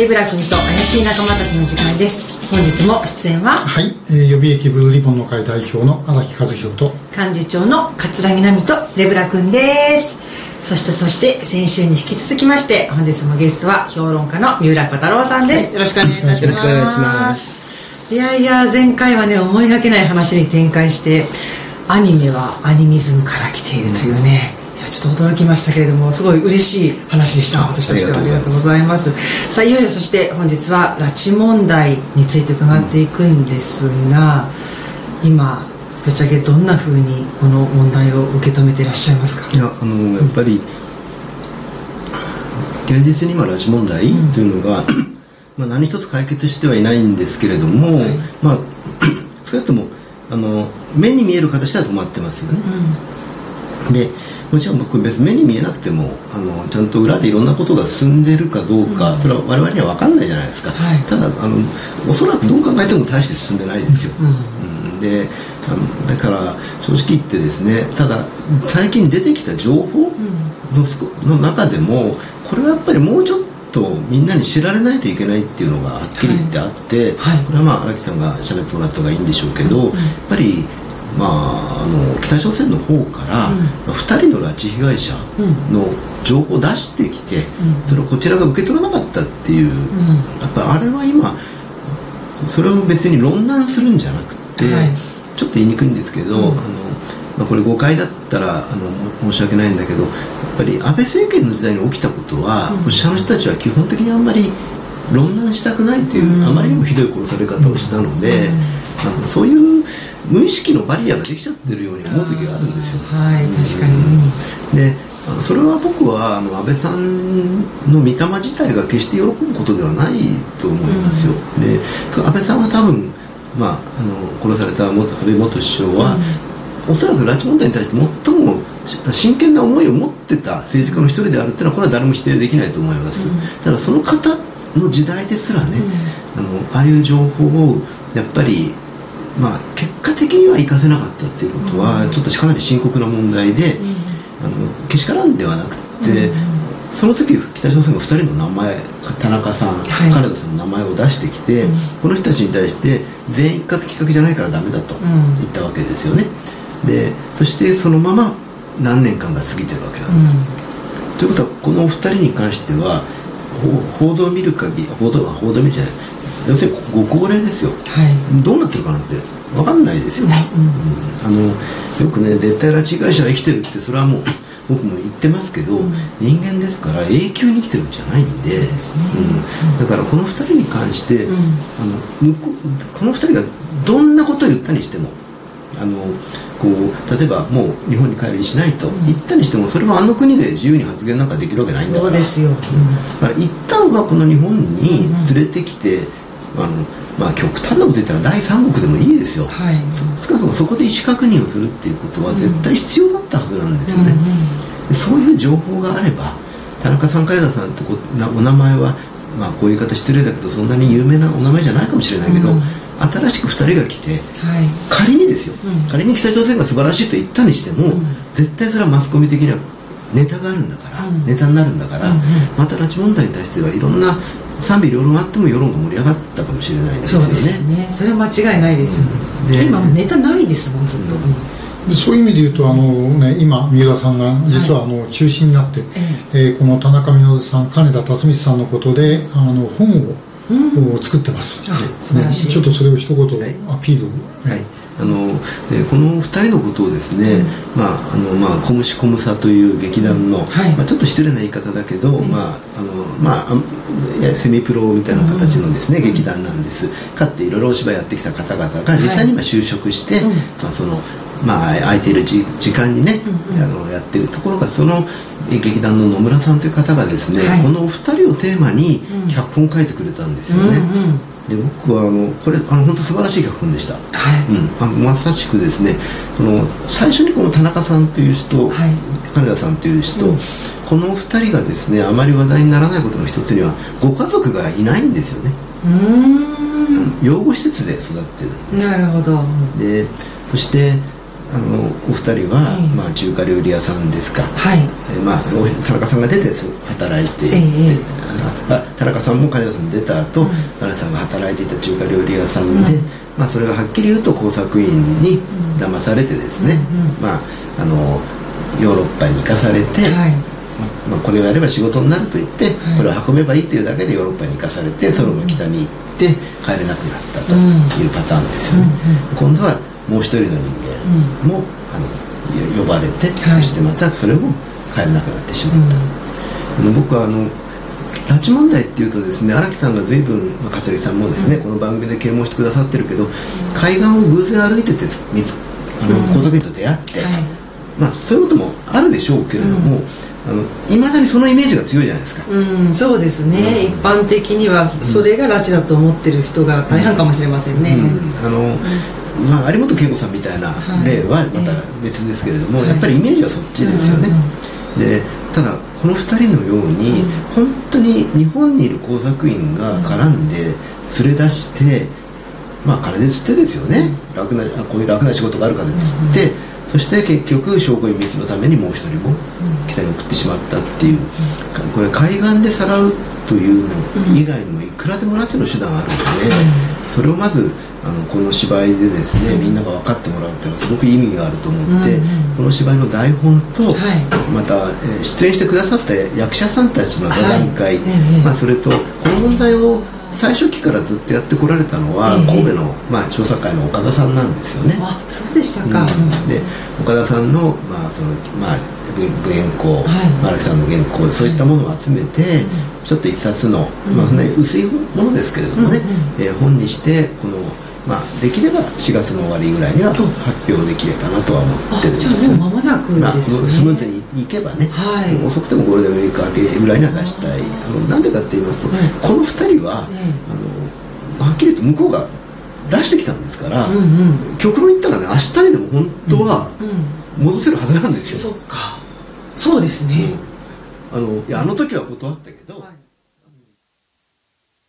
レブラ君と怪しい仲間たちの時間です。本日も出演ははい、えー予備役ブルーリボンの会代表の荒木和弘と幹事長の桂木奈美とレブラ君です。そしてそして先週に引き続きまして本日もゲストは評論家の三浦小太郎さんです、よろしくお願いいたします。よろしくお願いします。いやいや前回はね思いがけない話に展開してアニメはアニミズムから来ているというね、ちょっと驚きましたけれどもすごい嬉しい話でした。私としては。ありがとう。ございます。さあいよいよそして本日は拉致問題について伺っていくんですが、今ぶっちゃけどんなふうにこの問題を受け止めていらっしゃいますか？いやあのやっぱり現実に今拉致問題というのが、まあ何一つ解決してはいないんですけれども、はい。まあ 少なくともあの目に見える形では止まってますよね。でもちろん僕別に目に見えなくてもあのちゃんと裏でいろんなことが進んでるかどうか、それは我々には分かんないじゃないですか、はい。ただあのおそらくどう考えても大して進んでないですよ、うん。うん。であのだから正直言ってですねただ最近出てきた情報のすこの中でもこれはやっぱりもうちょっとみんなに知られないといけないっていうのがはっきり言ってあって、はい。はい。これはまあ荒木さんが喋ってもらった方がいいんでしょうけど、やっぱりまあ、あの北朝鮮の方から、うん。まあ、2人の拉致被害者の情報を出してきて、うん。それをこちらが受け取らなかったっていう、ん。やっぱあれは今それを別に論難するんじゃなくて、はい。ちょっと言いにくいんですけど、うん。あのまあ、これ誤解だったらあの申し訳ないんだけどやっぱり安倍政権の時代に起きたことは、うん。保守派の人たちは基本的にあんまり論難したくないっていう、うん。あまりにもひどい殺され方をしたので、あのそういう無意識のバリアができちゃってるように思う時があるんですよ。はい確かに、うんでそれは僕はあの安倍さんの御霊自体が決して喜ぶことではないと思いますよ、でその安倍さんは多分、まあ、あの殺された元安倍元首相は、おそらく拉致問題に対して最もし真剣な思いを持ってた政治家の一人であるっていうのはこれは誰も否定できないと思います、ただその方の時代ですらね、あのああいう情報をやっぱりまあ、結果的には生かせなかったっていうことは、ちょっとかなり深刻な問題で、あのけしからんではなくて、その時北朝鮮が2人の名前田中さん、はい。金田さんの名前を出してきて、うん。この人たちに対して全員一括企画じゃないからダメだとん。言ったわけですよね、でそしてそのまま何年間が過ぎてるわけなんです、ということはこのお二人に関してはほ報道を見る限り報道あ報道見るじゃない要するにご高齢ですよ。はい。どうなってるかなんて分かんないですよ、うんあのよくね絶対拉致被害者は生きてるってそれはもう僕も言ってますけど、人間ですから永久に生きてるんじゃないんで。ね。うん。だからこの2人に関して、うん。あの向こうこの2人がどんなことを言ったにしてもあのこう例えばもう日本に帰る意思ないと言ったにしてもそれはあの国で自由に発言なんかできるわけないんだから。そうですよ、だから一旦はこの日本に連れてきて、あのまあ極端なこと言ったら第三国でもいいですよ、はい。少なくともそこで意思確認をするっていうことは絶対必要だったはずなんですよね、でそういう情報があれば田中さん海田さんってこなお名前はまあこういう言い方失礼だけどそんなに有名なお名前じゃないかもしれないけど、うん。新しく2人が来てはい。仮にですよ、うん。仮に北朝鮮が素晴らしいと言ったにしても、うん。絶対それはマスコミ的にはネタがあるんだから、うん。ネタになるんだから、うんうん。また拉致問題に対してはいろんな賛否両論あっても世論が盛り上がったかもしれないですよね。そうですよね。それは間違いないですよ、で今ネタないですもんずっと、うん。でそういう意味で言うとあの、ね、今三浦さんが実はあの中心になって、えーこの田中稔さん金田辰光さんのことであの本を、を作ってます、あ素晴らしい。ね。ちょっとそれを一言はい。アピールを、はい、あのでこの2人のことをですね、まああのまあ、コムシコムサという劇団の、はい。まあ、ちょっと失礼な言い方だけど、まああのまあセミプロみたいな形のですね、劇団なんです。かっていろいろお芝居やってきた方々が実際に今就職して、うん。まあそのまあ、空いている時時間にね、あのやってるところがそのえ劇団の野村さんという方がですね、はい。このお二人をテーマに脚本を書いてくれたんですよね。うんうんで僕はあのこれあの本当素晴らしい脚本でした。はい。うん、あのまさしくですねその最初にこの田中さんという人、はい。金田さんという人、うん。このお二人がですねあまり話題にならないことの一つにはご家族がいないんですよね、うーん。養護施設で育ってるんでなるほど。でそしてあのお二人は、ええ。まあ、中華料理屋さんですか、はい。えーまあ、お田中さんが出て働いて、ええでああ田中さんも金田さんも出た後、田中さんが働いていた中華料理屋さんで、うん。まあ、それがはっきり言うと工作員に騙されてですね、うんうん。まあ、あのヨーロッパに行かされて、はい。まあまあ、これをやれば仕事になると言って、はい。これを運べばいいというだけでヨーロッパに行かされてそのまま北に行って帰れなくなったというパターンですよね、今度はもう一人の人間も、あの呼ばれて、はい。そしてまたそれも帰れなくなってしまった、あの僕はあの拉致問題っていうとですね荒木さんが随分、まあ、桂木さんもですね、この番組で啓蒙してくださってるけど海岸を偶然歩いてて見つあの工作員と出会って、はい。まあそういうこともあるでしょうけれども、あの未だにそのイメージが強いじゃないですか、うん、そうですね、うん。一般的にはそれが拉致だと思ってる人が大半かもしれませんね、あの、まあ、有本恵子さんみたいなはい。例はまた別ですけれども、はい。やっぱりイメージはそっちですよね、でただこの2人のように、本当に日本にいる工作員が絡んで連れ出して、まあ金で釣ってですよね、楽なあこういう楽な仕事があるからで釣って、そして結局証拠隠滅のためにもう一人も北に送ってしまったっていう、これ海岸でさらうというの以外にもいくらでも拉致の手段あるので、それをまずあのこの芝居でですね、みんなが分かってもらうっていうのはすごく意味があると思って、うんこの芝居の台本と、はい。また、えー出演してくださった役者さんたちの座談会、はい。ええまあ、それとこの問題を最初期からずっとやってこられたのは、ええ。神戸の、まあ、調査会の岡田さんなんですよね。あそうでしたか、うん。で岡田さんの,、まあそのまあ、原稿、はい。荒木さんの原稿そういったものを集めて、ちょっと一冊の、まあ、そんなに薄いものですけれどもね、うん。えー本にしてこの、まあ、できれば4月の終わりぐらいには発表できればなとは思ってるんですあじゃあもう間もなくまあ、スムーズにいけばね、はい。遅くてもゴールデンウィーク明けぐらいには出したい。あのなんでかって言いますと、はいこの2人は、えあのはっきり言うと向こうが出してきたんですから、うんうん。極論言ったらね明日にでも本当はうん。戻せるはずなんですよ、そっか。そうですね、あのいやあの時は断ったけど、はい